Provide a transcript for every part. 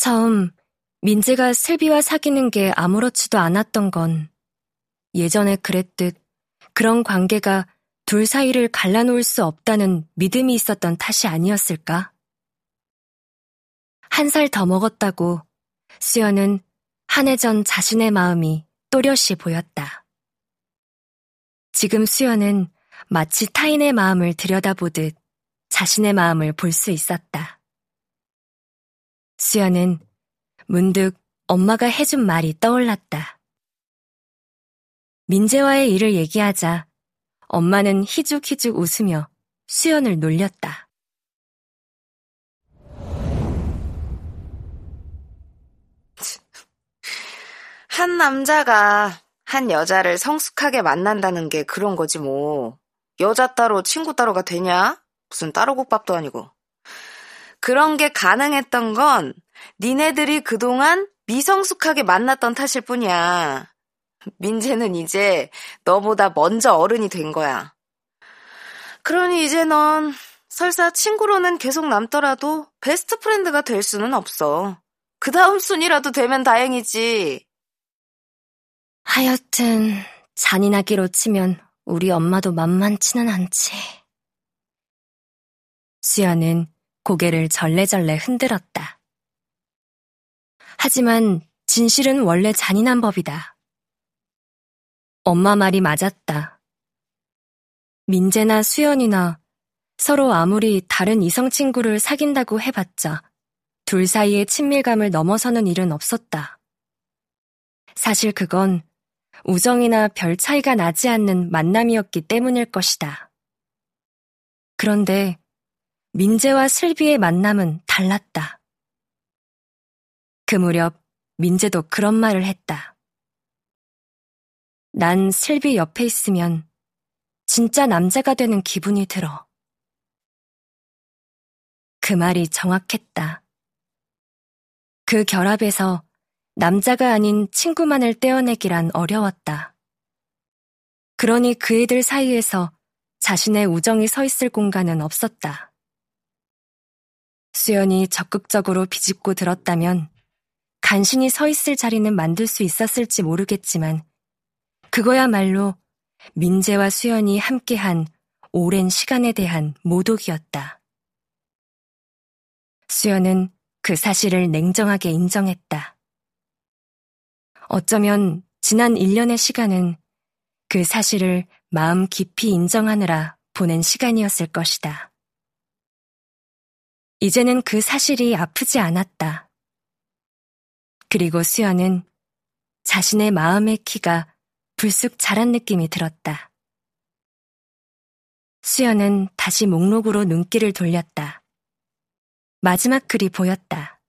처음 민재가 슬비와 사귀는 게 아무렇지도 않았던 건 예전에 그랬듯 그런 관계가 둘 사이를 갈라놓을 수 없다는 믿음이 있었던 탓이 아니었을까? 한 살 더 먹었다고 수연은 한 해 전 자신의 마음이 또렷이 보였다. 지금 수연은 마치 타인의 마음을 들여다보듯 자신의 마음을 볼 수 있었다. 수연은 문득 엄마가 해준 말이 떠올랐다. 민재와의 일을 얘기하자 엄마는 희죽희죽 웃으며 수연을 놀렸다. 한 남자가 한 여자를 성숙하게 만난다는 게 그런 거지 뭐. 여자 따로 친구 따로가 되냐? 무슨 따로 국밥도 아니고. 그런 게 가능했던 건 니네들이 그동안 미성숙하게 만났던 탓일 뿐이야. 민재는 이제 너보다 먼저 어른이 된 거야. 그러니 이제 넌 설사 친구로는 계속 남더라도 best friend가 될 수는 없어. 그 다음 순이라도 되면 다행이지. 하여튼 잔인하기로 치면 우리 엄마도 만만치는 않지. 수연은 고개를 절레절레 흔들었다. 하지만 진실은 원래 잔인한 법이다. 엄마 말이 맞았다. 민재나 수연이나 서로 아무리 다른 이성 친구를 사귄다고 해봤자 둘 사이의 친밀감을 넘어서는 일은 없었다. 사실 그건 우정이나 별 차이가 나지 않는 만남이었기 때문일 것이다. 그런데 민재와 슬비의 만남은 달랐다. 그 무렵 민재도 그런 말을 했다. 난 슬비 옆에 있으면 진짜 남자가 되는 기분이 들어. 그 말이 정확했다. 그 결합에서 남자가 아닌 친구만을 떼어내기란 어려웠다. 그러니 그 애들 사이에서 자신의 우정이 서 있을 공간은 없었다. 수연이 적극적으로 비집고 들었다면 간신히 서 있을 자리는 만들 수 있었을지 모르겠지만 그거야말로 민재와 수연이 함께한 오랜 시간에 대한 모독이었다. 수연은 그 사실을 냉정하게 인정했다. 어쩌면 지난 1년의 시간은 그 사실을 마음 깊이 인정하느라 보낸 시간이었을 것이다. 이제는 그 사실이 아프지 않았다. 그리고 수연은 자신의 마음의 키가 불쑥 자란 느낌이 들었다. 수연은 다시 목록으로 눈길을 돌렸다. 마지막 글이 보였다.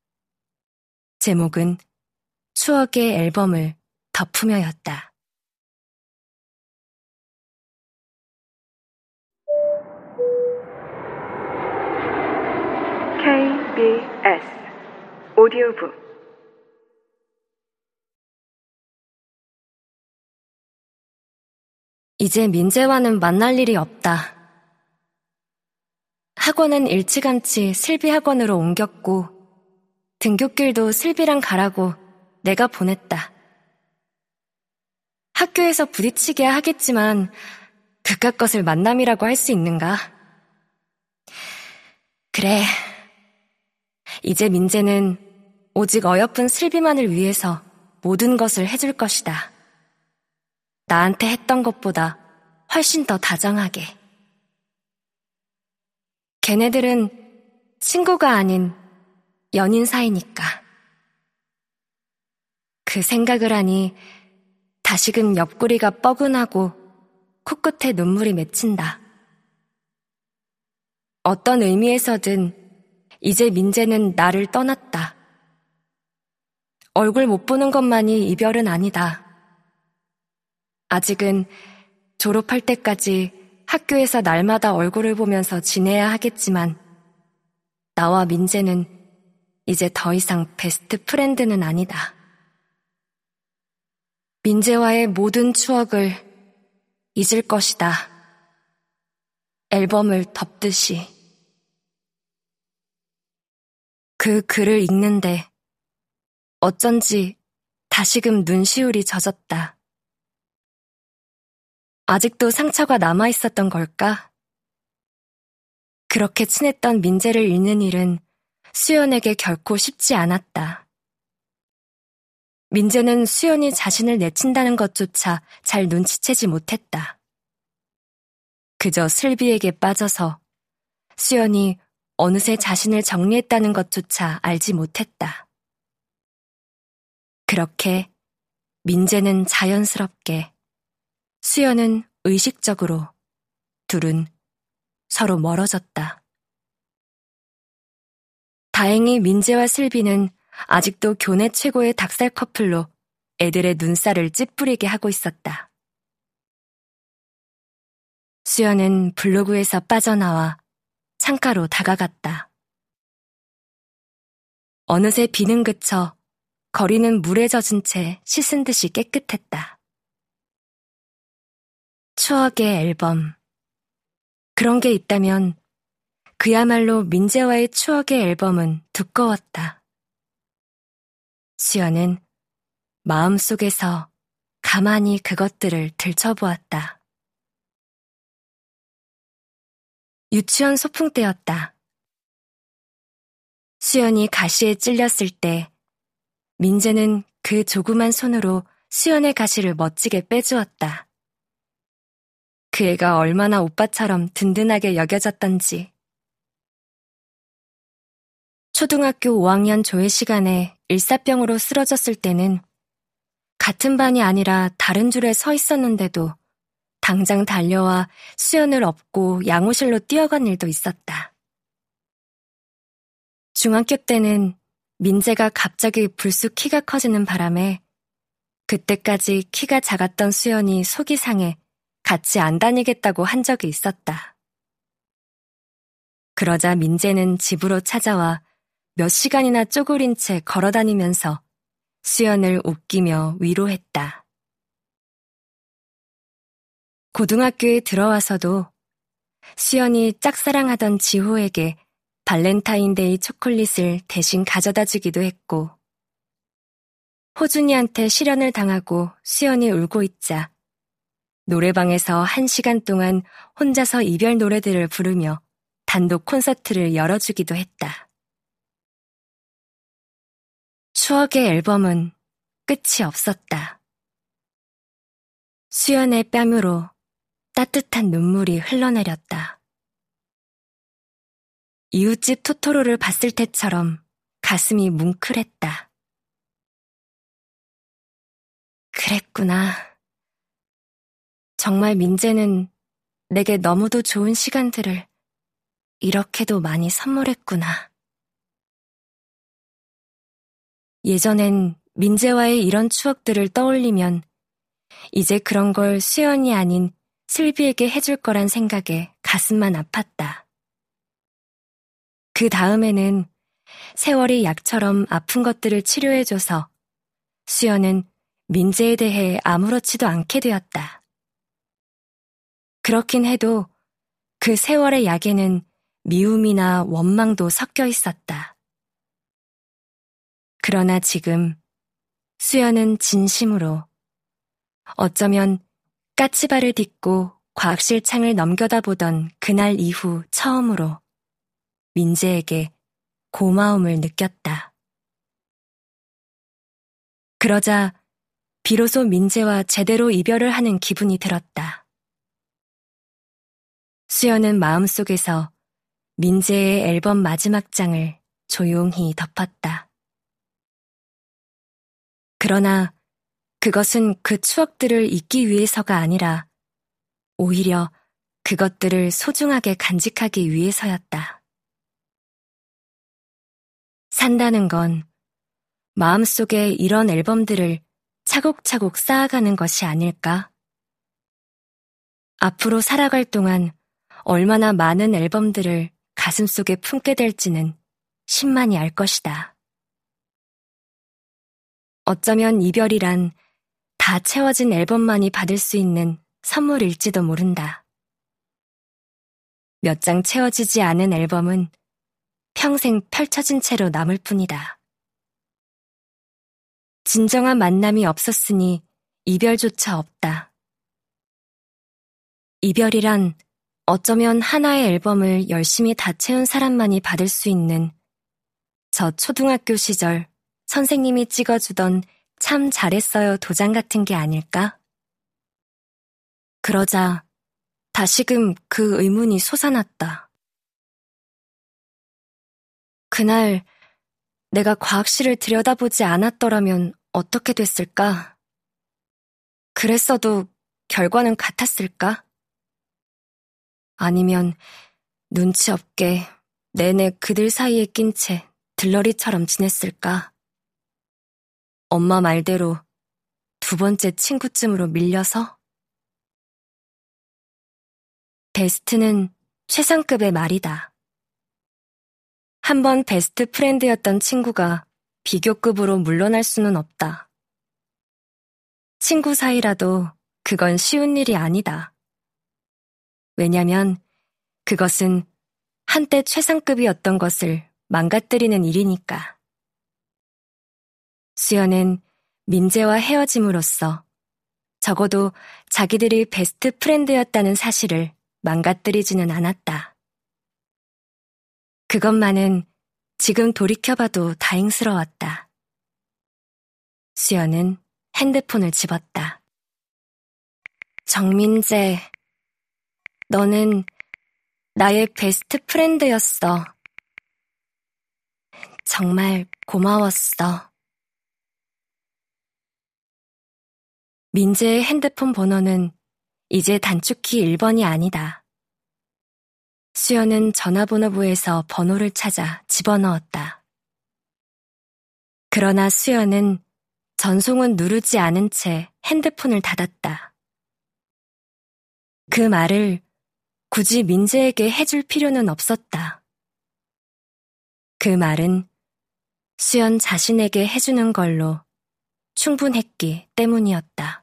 제목은 추억의 앨범을 덮으며였다. KBS 오디오북 이제 민재와는 만날 일이 없다. 학원은 일찌감치 슬비 학원으로 옮겼고 등굣길도 슬비랑 가라고 내가 보냈다. 학교에서 부딪히게 하겠지만 그깟 것을 만남이라고 할 수 있는가? 그래. 이제 민재는 오직 어여쁜 슬비만을 위해서 모든 것을 해줄 것이다. 나한테 했던 것보다 훨씬 더 다정하게. 걔네들은 친구가 아닌 연인 사이니까. 그 생각을 하니 다시금 옆구리가 뻐근하고 코끝에 눈물이 맺힌다. 어떤 의미에서든 이제 민재는 나를 떠났다. 얼굴 못 보는 것만이 이별은 아니다. 아직은 졸업할 때까지 학교에서 날마다 얼굴을 보면서 지내야 하겠지만 나와 민재는 이제 더 이상 베스트 프렌드는 아니다. 민재와의 모든 추억을 잊을 것이다. 앨범을 덮듯이. 그 글을 읽는데 어쩐지 다시금 눈시울이 젖었다. 아직도 상처가 남아 있었던 걸까? 그렇게 친했던 민재를 잃는 일은 수연에게 결코 쉽지 않았다. 민재는 수연이 자신을 내친다는 것조차 잘 눈치채지 못했다. 그저 슬비에게 빠져서 수연이 어느새 자신을 정리했다는 것조차 알지 못했다. 그렇게 민재는 자연스럽게, 수연은 의식적으로 둘은 서로 멀어졌다. 다행히 민재와 슬비는 아직도 교내 최고의 닭살 커플로 애들의 눈살을 찌푸리게 하고 있었다. 수연은 블로그에서 빠져나와 창가로 다가갔다. 어느새 비는 그쳐 거리는 물에 젖은 채 씻은 듯이 깨끗했다. 추억의 앨범. 그런 게 있다면 그야말로 민재와의 추억의 앨범은 두꺼웠다. 수연은 마음속에서 가만히 그것들을 들춰보았다. 유치원 소풍 때였다. 수연이 가시에 찔렸을 때 민재는 그 조그만 손으로 수연의 가시를 멋지게 빼주었다. 그 애가 얼마나 오빠처럼 든든하게 여겨졌던지. 초등학교 5학년 조회 시간에 일사병으로 쓰러졌을 때는 같은 반이 아니라 다른 줄에 서 있었는데도 당장 달려와 수연을 업고 양호실로 뛰어간 일도 있었다. 중학교 때는 민재가 갑자기 불쑥 키가 커지는 바람에 그때까지 키가 작았던 수연이 속이 상해 같이 안 다니겠다고 한 적이 있었다. 그러자 민재는 집으로 찾아와 몇 시간이나 쪼그린 채 걸어 다니면서 수연을 웃기며 위로했다. 고등학교에 들어와서도 수연이 짝사랑하던 지호에게 발렌타인데이 초콜릿을 대신 가져다 주기도 했고, 호준이한테 실연을 당하고 수연이 울고 있자 노래방에서 한 시간 동안 혼자서 이별 노래들을 부르며 단독 콘서트를 열어주기도 했다. 추억의 앨범은 끝이 없었다. 수연의 뺨으로 따뜻한 눈물이 흘러내렸다. 이웃집 토토로를 봤을 때처럼 가슴이 뭉클했다. 그랬구나. 정말 민재는 내게 너무도 좋은 시간들을 이렇게도 많이 선물했구나. 예전엔 민재와의 이런 추억들을 떠올리면 이제 그런 걸 수연이 아닌 슬비에게 해줄 거란 생각에 가슴만 아팠다. 그 다음에는 세월이 약처럼 아픈 것들을 치료해줘서 수연은 민재에 대해 아무렇지도 않게 되었다. 그렇긴 해도 그 세월의 약에는 미움이나 원망도 섞여 있었다. 그러나 지금 수연은 진심으로 어쩌면 까치발을 딛고 과학실 창을 넘겨다보던 그날 이후 처음으로 민재에게 고마움을 느꼈다. 그러자 비로소 민재와 제대로 이별을 하는 기분이 들었다. 수연은 마음속에서 민재의 앨범 마지막 장을 조용히 덮었다. 그러나 그것은 그 추억들을 잊기 위해서가 아니라 오히려 그것들을 소중하게 간직하기 위해서였다. 산다는 건 마음속에 이런 앨범들을 차곡차곡 쌓아가는 것이 아닐까? 앞으로 살아갈 동안 얼마나 많은 앨범들을 가슴속에 품게 될지는 신만이 알 것이다. 어쩌면 이별이란 다 채워진 앨범만이 받을 수 있는 선물일지도 모른다. 몇 장 채워지지 않은 앨범은 평생 펼쳐진 채로 남을 뿐이다. 진정한 만남이 없었으니 이별조차 없다. 이별이란 어쩌면 하나의 앨범을 열심히 다 채운 사람만이 받을 수 있는 저 초등학교 시절 선생님이 찍어주던 참 잘했어요 도장 같은 게 아닐까? 그러자 다시금 그 의문이 솟아났다. 그날 내가 과학실을 들여다보지 않았더라면 어떻게 됐을까? 그랬어도 결과는 같았을까? 아니면 눈치 없게 내내 그들 사이에 낀 채 들러리처럼 지냈을까? 엄마 말대로 두 번째 친구쯤으로 밀려서? 베스트는 최상급의 말이다. 한 번 베스트 프렌드였던 친구가 비교급으로 물러날 수는 없다. 친구 사이라도 그건 쉬운 일이 아니다. 왜냐면 그것은 한때 최상급이었던 것을 망가뜨리는 일이니까. 수연은 민재와 헤어짐으로써 적어도 자기들이 베스트 프렌드였다는 사실을 망가뜨리지는 않았다. 그것만은 지금 돌이켜봐도 다행스러웠다. 수연은 핸드폰을 집었다. 정민재, 너는 나의 best friend였어. 정말 고마웠어. 민재의 핸드폰 번호는 이제 단축키 1번이 아니다. 수연은 전화번호부에서 번호를 찾아 집어넣었다. 그러나 수연은 전송은 누르지 않은 채 핸드폰을 닫았다. 그 말을 굳이 민재에게 해줄 필요는 없었다. 그 말은 수연 자신에게 해주는 걸로 충분했기 때문이었다.